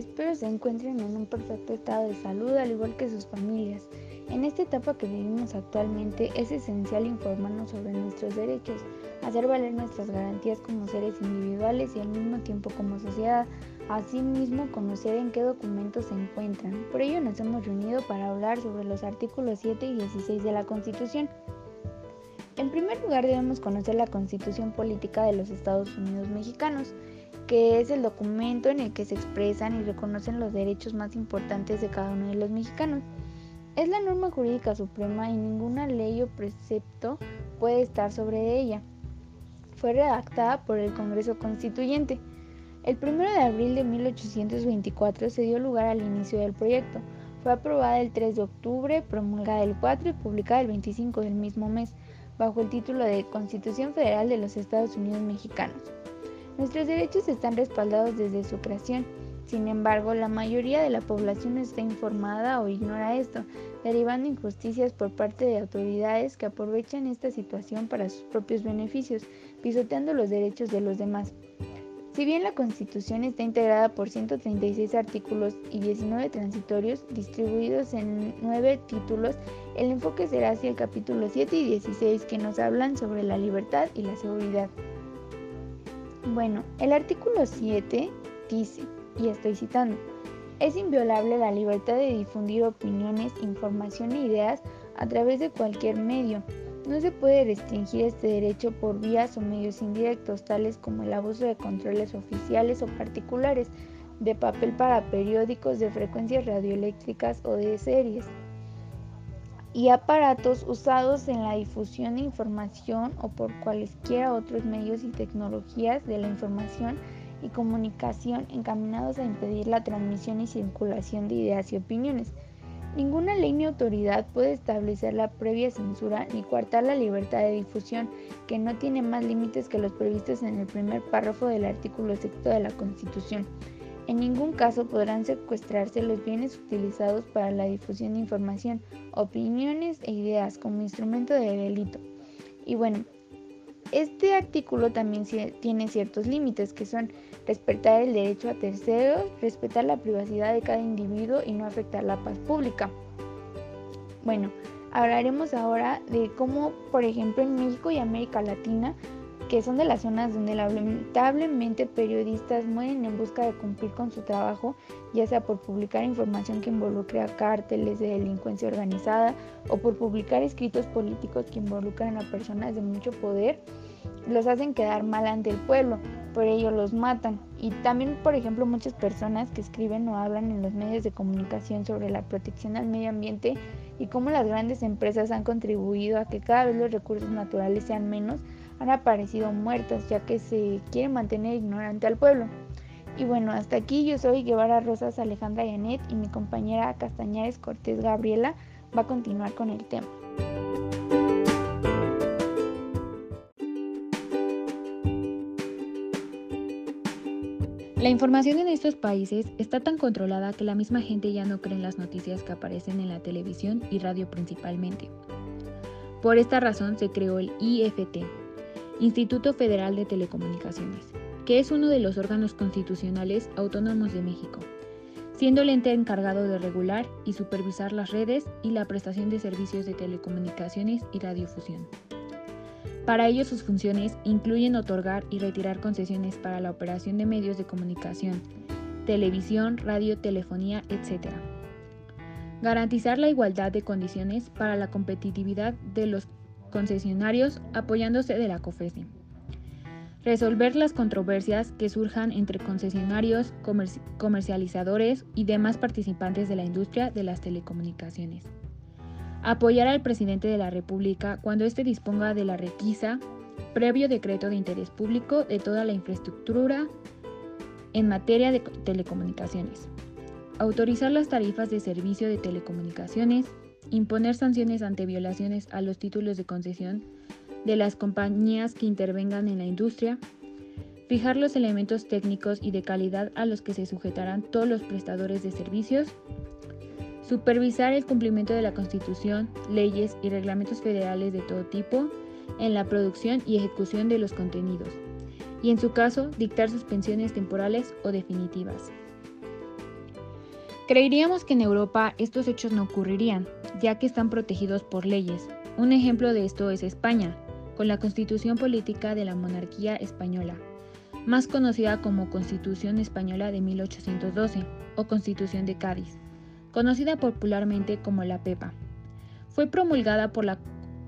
Espero se encuentren en un perfecto estado de salud al igual que sus familias. En esta etapa que vivimos actualmente es esencial informarnos sobre nuestros derechos, hacer valer nuestras garantías como seres individuales y al mismo tiempo como sociedad. Asimismo, conocer en qué documentos se encuentran. Por ello nos hemos reunido para hablar sobre los artículos 7 y 16 de la Constitución. En primer lugar debemos conocer la Constitución Política de los Estados Unidos Mexicanos que es el documento en el que se expresan y reconocen los derechos más importantes de cada uno de los mexicanos. Es la norma jurídica suprema y ninguna ley o precepto puede estar sobre ella. Fue redactada por el Congreso Constituyente. El 1 de abril de 1824 se dio lugar al inicio del proyecto. Fue aprobada el 3 de octubre, promulgada el 4 y publicada el 25 del mismo mes, bajo el título de Constitución Federal de los Estados Unidos Mexicanos. Nuestros derechos están respaldados desde su creación. Sin embargo, la mayoría de la población está informada o ignora esto, derivando injusticias por parte de autoridades que aprovechan esta situación para sus propios beneficios, pisoteando los derechos de los demás. Si bien la Constitución está integrada por 136 artículos y 19 transitorios distribuidos en 9 títulos, el enfoque será hacia el capítulo 7 y 16 que nos hablan sobre la libertad y la seguridad. Bueno, el artículo 7 dice, y estoy citando, es inviolable la libertad de difundir opiniones, información e ideas a través de cualquier medio. No se puede restringir este derecho por vías o medios indirectos, tales como el abuso de controles oficiales o particulares, de papel para periódicos, de frecuencias radioeléctricas o de series y aparatos usados en la difusión de información o por cualesquiera otros medios y tecnologías de la información y comunicación encaminados a impedir la transmisión y circulación de ideas y opiniones. Ninguna ley ni autoridad puede establecer la previa censura ni coartar la libertad de difusión, que no tiene más límites que los previstos en el primer párrafo del artículo sexto de la Constitución. En ningún caso podrán secuestrarse los bienes utilizados para la difusión de información, opiniones e ideas como instrumento de delito. Y bueno, este artículo también tiene ciertos límites que son respetar el derecho a terceros, respetar la privacidad de cada individuo y no afectar la paz pública. Bueno, hablaremos ahora de cómo, por ejemplo, en México y América Latina que son de las zonas donde lamentablemente periodistas mueren en busca de cumplir con su trabajo, ya sea por publicar información que involucre a cárteles de delincuencia organizada o por publicar escritos políticos que involucran a personas de mucho poder, los hacen quedar mal ante el pueblo, por ello los matan. Y también, por ejemplo, muchas personas que escriben o hablan en los medios de comunicación sobre la protección al medio ambiente y cómo las grandes empresas han contribuido a que cada vez los recursos naturales sean menos, han aparecido muertas ya que se quiere mantener ignorante al pueblo. Y bueno, hasta aquí yo soy Guevara Rosas Alejandra Yanet y mi compañera Castañares Cortés Gabriela va a continuar con el tema. La información en estos países está tan controlada que la misma gente ya no cree en las noticias que aparecen en la televisión y radio principalmente. Por esta razón se creó el IFT, Instituto Federal de Telecomunicaciones, que es uno de los órganos constitucionales autónomos de México, siendo el ente encargado de regular y supervisar las redes y la prestación de servicios de telecomunicaciones y radiofusión. Para ello sus funciones incluyen otorgar y retirar concesiones para la operación de medios de comunicación, televisión, radio, telefonía, etc. Garantizar la igualdad de condiciones para la competitividad de los concesionarios apoyándose de la COFESE. Resolver las controversias que surjan entre concesionarios, comercializadores y demás participantes de la industria de las telecomunicaciones. Apoyar al presidente de la República cuando éste disponga de la requisa, previo decreto de interés público de toda la infraestructura en materia de telecomunicaciones. Autorizar las tarifas de servicio de telecomunicaciones, imponer sanciones ante violaciones a los títulos de concesión de las compañías que intervengan en la industria, fijar los elementos técnicos y de calidad a los que se sujetarán todos los prestadores de servicios, supervisar el cumplimiento de la Constitución, leyes y reglamentos federales de todo tipo en la producción y ejecución de los contenidos, y en su caso dictar suspensiones temporales o definitivas. Creeríamos que en Europa estos hechos no ocurrirían, ya que están protegidos por leyes. Un ejemplo de esto es España, con la constitución política de la monarquía española, más conocida como Constitución Española de 1812 o Constitución de Cádiz, conocida popularmente como la PEPA. Fue promulgada por,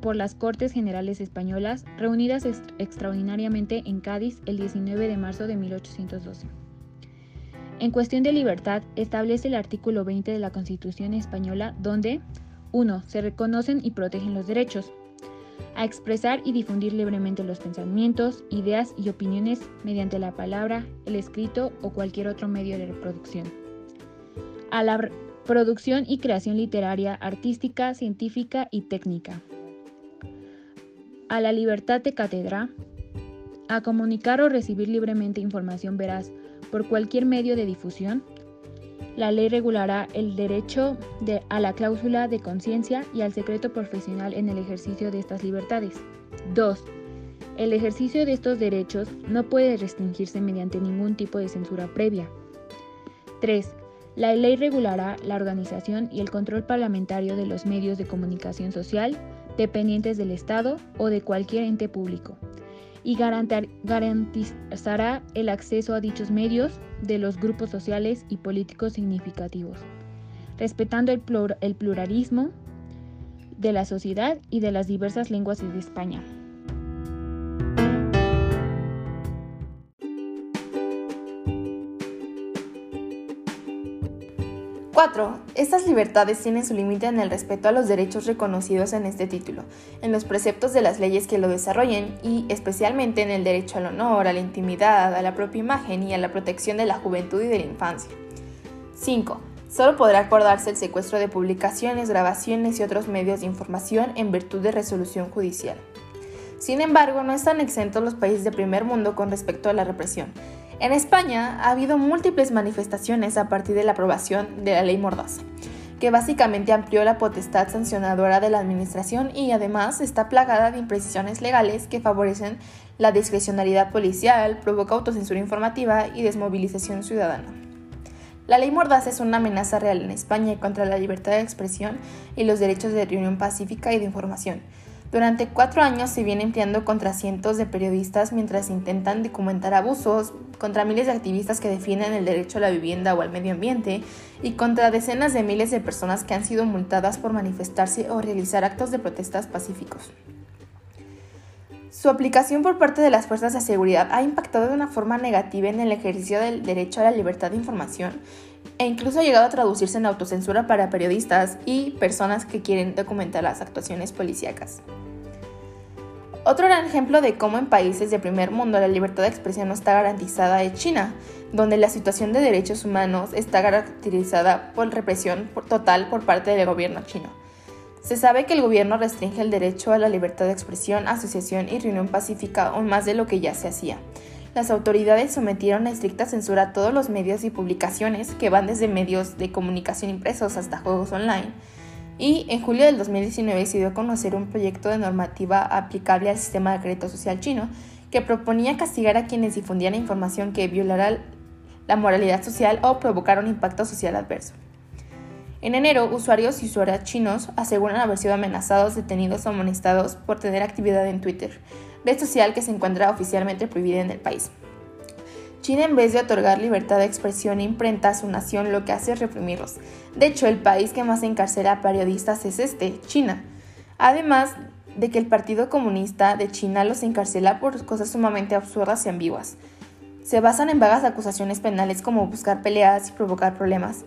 por las Cortes Generales Españolas, reunidas extraordinariamente en Cádiz el 19 de marzo de 1812. En cuestión de libertad, establece el artículo 20 de la Constitución española donde 1. Se reconocen y protegen los derechos a expresar y difundir libremente los pensamientos, ideas y opiniones mediante la palabra, el escrito o cualquier otro medio de reproducción. A la producción y creación literaria, artística, científica y técnica. A la libertad de cátedra. A comunicar o recibir libremente información veraz por cualquier medio de difusión, la ley regulará el derecho a la cláusula de conciencia y al secreto profesional en el ejercicio de estas libertades. 2. El ejercicio de estos derechos no puede restringirse mediante ningún tipo de censura previa. 3. La ley regulará la organización y el control parlamentario de los medios de comunicación social dependientes del Estado o de cualquier ente público, y garantizará el acceso a dichos medios de los grupos sociales y políticos significativos, respetando el, pluralismo de la sociedad y de las diversas lenguas de España. 4. Estas libertades tienen su límite en el respeto a los derechos reconocidos en este título, en los preceptos de las leyes que lo desarrollen y especialmente en el derecho al honor, a la intimidad, a la propia imagen y a la protección de la juventud y de la infancia. 5. Solo podrá acordarse el secuestro de publicaciones, grabaciones y otros medios de información en virtud de resolución judicial. Sin embargo, no están exentos los países de primer mundo con respecto a la represión en España ha habido múltiples manifestaciones a partir de la aprobación de la ley Mordaza, que básicamente amplió la potestad sancionadora de la administración y además está plagada de imprecisiones legales que favorecen la discrecionalidad policial, provoca autocensura informativa y desmovilización ciudadana. La ley Mordaza es una amenaza real en España contra la libertad de expresión y los derechos de reunión pacífica y de información durante cuatro años se viene empleando contra cientos de periodistas mientras intentan documentar abusos, contra miles de activistas que defienden el derecho a la vivienda o al medio ambiente y contra decenas de miles de personas que han sido multadas por manifestarse o realizar actos de protestas pacíficos. Su aplicación por parte de las fuerzas de seguridad ha impactado de una forma negativa en el ejercicio del derecho a la libertad de información e incluso ha llegado a traducirse en autocensura para periodistas y personas que quieren documentar las actuaciones policíacas. Otro gran ejemplo de cómo en países de primer mundo la libertad de expresión no está garantizada es China, donde la situación de derechos humanos está caracterizada por represión total por parte del gobierno chino. Se sabe que el gobierno restringe el derecho a la libertad de expresión, asociación y reunión pacífica aún más de lo que ya se hacía. Las autoridades sometieron a estricta censura a todos los medios y publicaciones que van desde medios de comunicación impresos hasta juegos online y en julio del 2019 se dio a conocer un proyecto de normativa aplicable al sistema de crédito social chino que proponía castigar a quienes difundían información que violara la moralidad social o provocara un impacto social adverso. En enero, usuarios y usuarias chinos aseguran haber sido amenazados, detenidos o amonestados por tener actividad en Twitter, red social que se encuentra oficialmente prohibida en el país. China en vez de otorgar libertad de expresión imprenta a su nación lo que hace es reprimirlos. De hecho, el país que más encarcela a periodistas es este, China. Además de que el Partido Comunista de China los encarcela por cosas sumamente absurdas y ambiguas. Se basan en vagas acusaciones penales como buscar peleas y provocar problemas.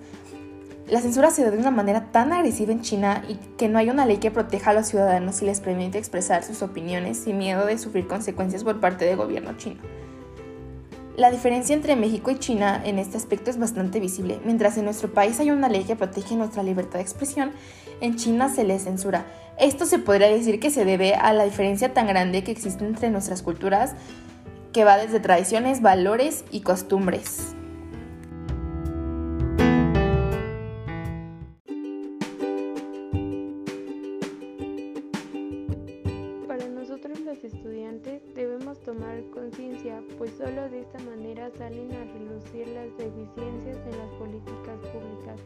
La censura se da de una manera tan agresiva en China y que no hay una ley que proteja a los ciudadanos y les permite expresar sus opiniones sin miedo de sufrir consecuencias por parte del gobierno chino. La diferencia entre México y China en este aspecto es bastante visible. Mientras en nuestro país hay una ley que protege nuestra libertad de expresión, en China se le censura. Esto se podría decir que se debe a la diferencia tan grande que existe entre nuestras culturas, que va desde tradiciones, valores y costumbres. Tomar conciencia, pues solo de esta manera salen a relucir las deficiencias en las políticas públicas.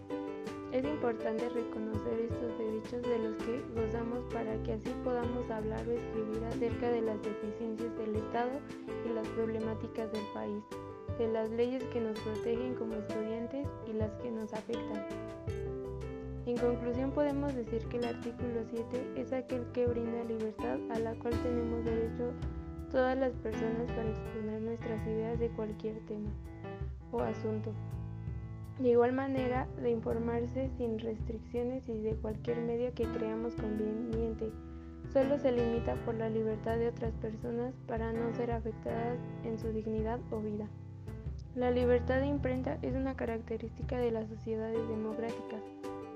Es importante reconocer estos derechos de los que gozamos para que así podamos hablar o escribir acerca de las deficiencias del Estado y las problemáticas del país, de las leyes que nos protegen como estudiantes y las que nos afectan. En conclusión podemos decir que el artículo 7 es aquel que brinda libertad a la cual tenemos derecho todas las personas para exponer nuestras ideas de cualquier tema o asunto. De igual manera, de informarse sin restricciones y de cualquier medio que creamos conveniente. Solo se limita por la libertad de otras personas para no ser afectadas en su dignidad o vida. La libertad de imprenta es una característica de las sociedades democráticas,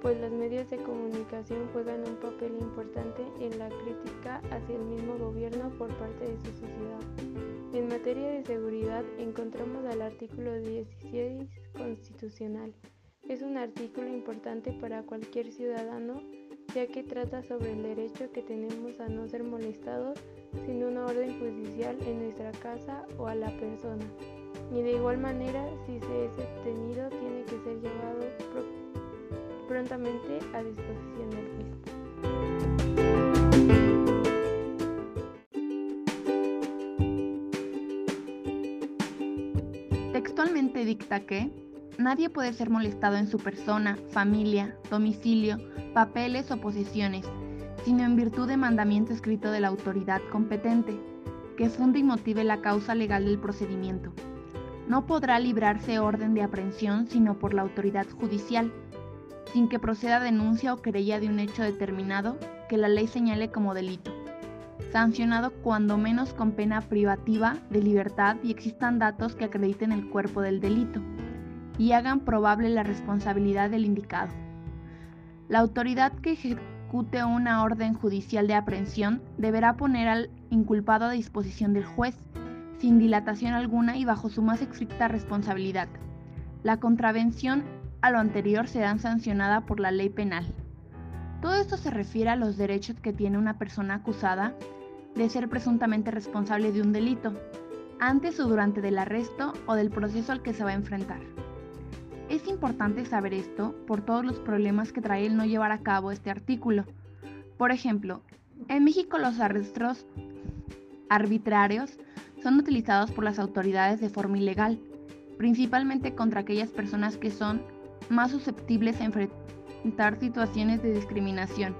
pues los medios de comunicación juegan un papel importante en la crítica hacia el mismo gobierno por parte de su sociedad. En materia de seguridad encontramos al artículo 16 constitucional. Es un artículo importante para cualquier ciudadano ya que trata sobre el derecho que tenemos a no ser molestados sin una orden judicial en nuestra casa o a la persona. Y de igual manera, si se es detenido, tiene que ser llevado prontamente a disposición del juez. Textualmente dicta que nadie puede ser molestado en su persona, familia, domicilio, papeles o posesiones, sino en virtud de mandamiento escrito de la autoridad competente, que funde y motive la causa legal del procedimiento. No podrá librarse orden de aprehensión sino por la autoridad judicial, sin que proceda denuncia o querella de un hecho determinado que la ley señale como delito sancionado cuando menos con pena privativa de libertad y existan datos que acrediten el cuerpo del delito y hagan probable la responsabilidad del indicado. La autoridad que ejecute una orden judicial de aprehensión deberá poner al inculpado a disposición del juez, sin dilatación alguna y bajo su más estricta responsabilidad. La contravención a lo anterior será sancionada por la ley penal. Todo esto se refiere a los derechos que tiene una persona acusada de ser presuntamente responsable de un delito, antes o durante del arresto o del proceso al que se va a enfrentar. Es importante saber esto por todos los problemas que trae el no llevar a cabo este artículo. Por ejemplo, en México los arrestos arbitrarios son utilizados por las autoridades de forma ilegal, principalmente contra aquellas personas que son más susceptibles a enfrentar situaciones de discriminación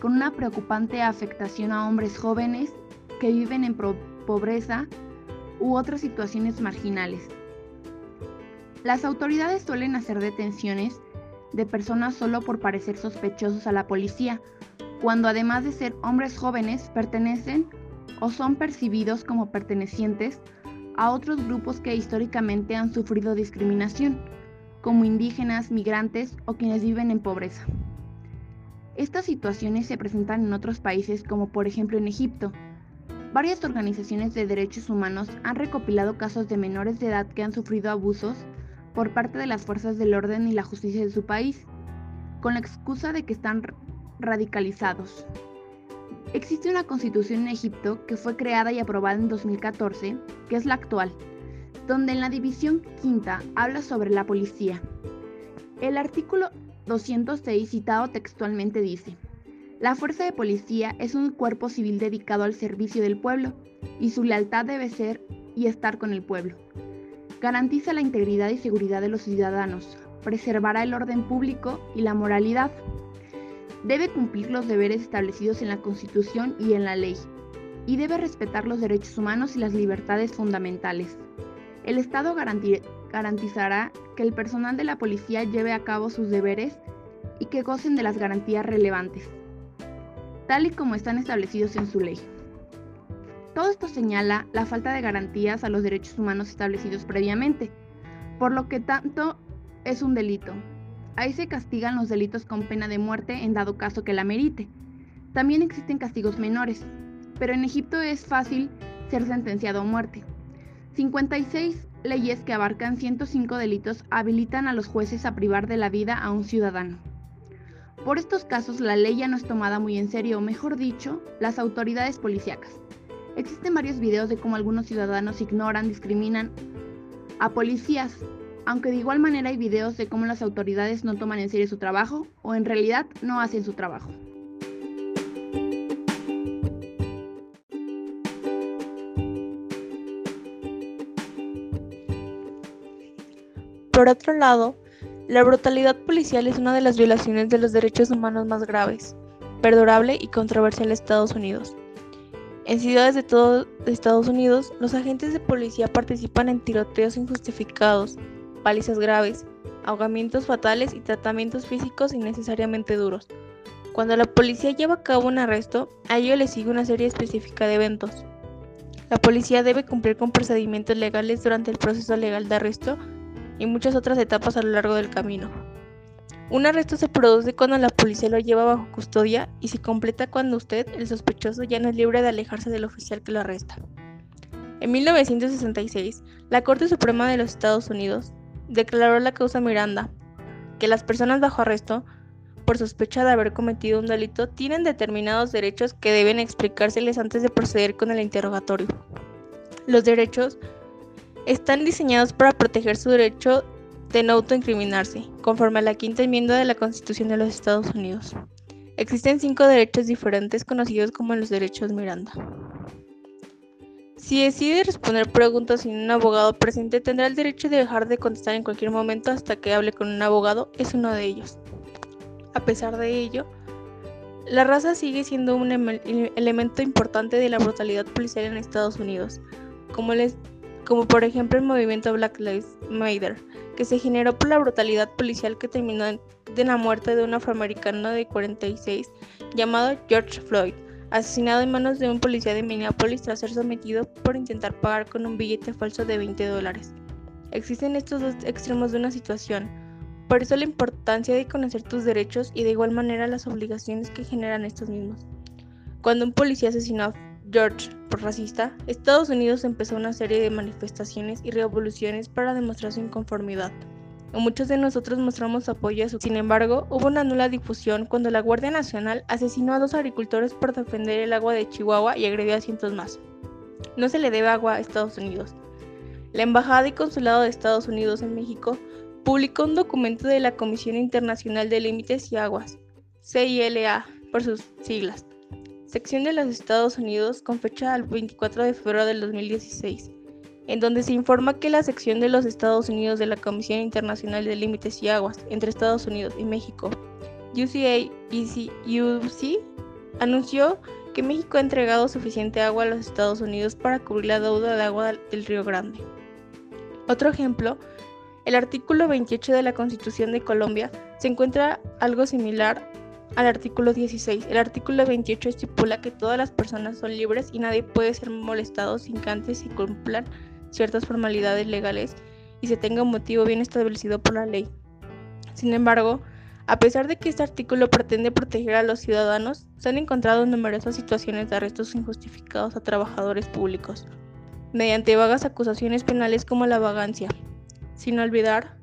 con una preocupante afectación a hombres jóvenes que viven en pobreza u otras situaciones marginales. Las autoridades suelen hacer detenciones de personas solo por parecer sospechosos a la policía, cuando además de ser hombres jóvenes pertenecen o son percibidos como pertenecientes a otros grupos que históricamente han sufrido discriminación, como indígenas, migrantes o quienes viven en pobreza. Estas situaciones se presentan en otros países como por ejemplo en Egipto. Varias organizaciones de derechos humanos han recopilado casos de menores de edad que han sufrido abusos por parte de las fuerzas del orden y la justicia de su país, con la excusa de que están radicalizados. Existe una constitución en Egipto que fue creada y aprobada en 2014, que es la actual, donde en la división quinta habla sobre la policía. El artículo 206 citado textualmente dice, la fuerza de policía es un cuerpo civil dedicado al servicio del pueblo y su lealtad debe ser y estar con el pueblo. Garantiza la integridad y seguridad de los ciudadanos, preservará el orden público y la moralidad. Debe cumplir los deberes establecidos en la Constitución y en la ley, y debe respetar los derechos humanos y las libertades fundamentales. El Estado garantizará que el personal de la policía lleve a cabo sus deberes y que gocen de las garantías relevantes, tal y como están establecidos en su ley. Todo esto señala la falta de garantías a los derechos humanos establecidos previamente, por lo que tanto es un delito. Ahí se castigan los delitos con pena de muerte en dado caso que la merite. También existen castigos menores, pero en Egipto es fácil ser sentenciado a muerte. 56 leyes que abarcan 105 delitos habilitan a los jueces a privar de la vida a un ciudadano. Por estos casos la ley ya no es tomada muy en serio, o mejor dicho, las autoridades policíacas. Existen varios videos de cómo algunos ciudadanos ignoran, discriminan a policías, aunque de igual manera hay videos de cómo las autoridades no toman en serio su trabajo o en realidad no hacen su trabajo. Por otro lado, la brutalidad policial es una de las violaciones de los derechos humanos más graves, perdurable y controversial en Estados Unidos. En ciudades de todo Estados Unidos, los agentes de policía participan en tiroteos injustificados, palizas graves, ahogamientos fatales y tratamientos físicos innecesariamente duros. Cuando la policía lleva a cabo un arresto, a ello le sigue una serie específica de eventos. La policía debe cumplir con procedimientos legales durante el proceso legal de arresto y muchas otras etapas a lo largo del camino. Un arresto se produce cuando la policía lo lleva bajo custodia y se completa cuando usted, el sospechoso, ya no es libre de alejarse del oficial que lo arresta. En 1966, la Corte Suprema de los Estados Unidos declaró la causa Miranda, que las personas bajo arresto, por sospecha de haber cometido un delito, tienen determinados derechos que deben explicárseles antes de proceder con el interrogatorio. Los derechos están diseñados para proteger su derecho de no autoincriminarse, conforme a la quinta enmienda de la Constitución de los Estados Unidos. Existen cinco derechos diferentes conocidos como los derechos Miranda. Si decide responder preguntas sin un abogado presente, tendrá el derecho de dejar de contestar en cualquier momento hasta que hable con un abogado, es uno de ellos. A pesar de ello, la raza sigue siendo un elemento importante de la brutalidad policial en Estados Unidos, como les como por ejemplo el movimiento Black Lives Matter, que se generó por la brutalidad policial que terminó en la muerte de un afroamericano de 46 llamado George Floyd, asesinado en manos de un policía de Minneapolis tras ser sometido por intentar pagar con un billete falso de 20 dólares. Existen estos dos extremos de una situación, por eso la importancia de conocer tus derechos y de igual manera las obligaciones que generan estos mismos. Cuando un policía asesinó George por racista, Estados Unidos empezó una serie de manifestaciones y revoluciones para demostrar su inconformidad. Muchos de nosotros mostramos apoyo a su. Sin embargo, hubo una nula difusión cuando la Guardia Nacional asesinó a dos agricultores por defender el agua de Chihuahua y agredió a cientos más. No se le debe agua a Estados Unidos. La Embajada y Consulado de Estados Unidos en México publicó un documento de la Comisión Internacional de Límites y Aguas, CILA por sus siglas, sección de los Estados Unidos con fecha del 24 de febrero del 2016, en donde se informa que la sección de los Estados Unidos de la Comisión Internacional de Límites y Aguas entre Estados Unidos y México, UCA UC, anunció que México ha entregado suficiente agua a los Estados Unidos para cubrir la deuda de agua del Río Grande. Otro ejemplo, el artículo 28 de la Constitución de Colombia se encuentra algo similar al artículo 16. El artículo 28 estipula que todas las personas son libres y nadie puede ser molestado sin que antes se cumplan ciertas formalidades legales y se tenga un motivo bien establecido por la ley. Sin embargo, a pesar de que este artículo pretende proteger a los ciudadanos, se han encontrado numerosas situaciones de arrestos injustificados a trabajadores públicos, mediante vagas acusaciones penales como la vagancia. Sin olvidar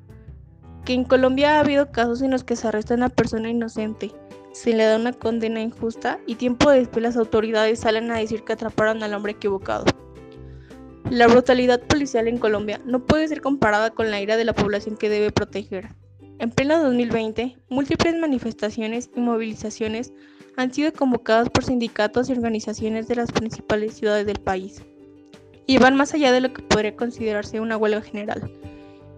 que en Colombia ha habido casos en los que se arresta a una persona inocente, se le da una condena injusta y tiempo después las autoridades salen a decir que atraparon al hombre equivocado. La brutalidad policial en Colombia no puede ser comparada con la ira de la población que debe proteger. En pleno 2020, múltiples manifestaciones y movilizaciones han sido convocadas por sindicatos y organizaciones de las principales ciudades del país, y van más allá de lo que podría considerarse una huelga general.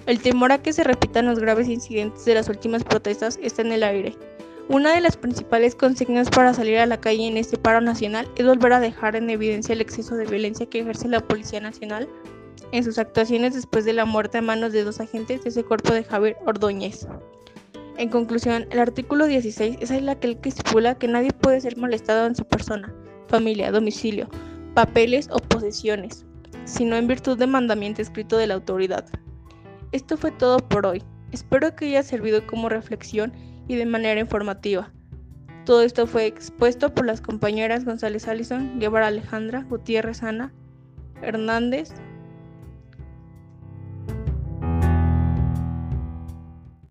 El temor a que se repitan los graves incidentes de las últimas protestas está en el aire, una de las principales consignas para salir a la calle en este paro nacional es volver a dejar en evidencia el exceso de violencia que ejerce la Policía Nacional en sus actuaciones después de la muerte a manos de dos agentes de ese cuerpo de Javier Ordóñez. En conclusión, el artículo 16 es aquel que estipula que nadie puede ser molestado en su persona, familia, domicilio, papeles o posesiones, sino en virtud de mandamiento escrito de la autoridad. Esto fue todo por hoy. Espero que haya servido como reflexión y de manera informativa. Todo esto fue expuesto por las compañeras González Allison, Guevara Alejandra, Gutiérrez Ana, Hernández,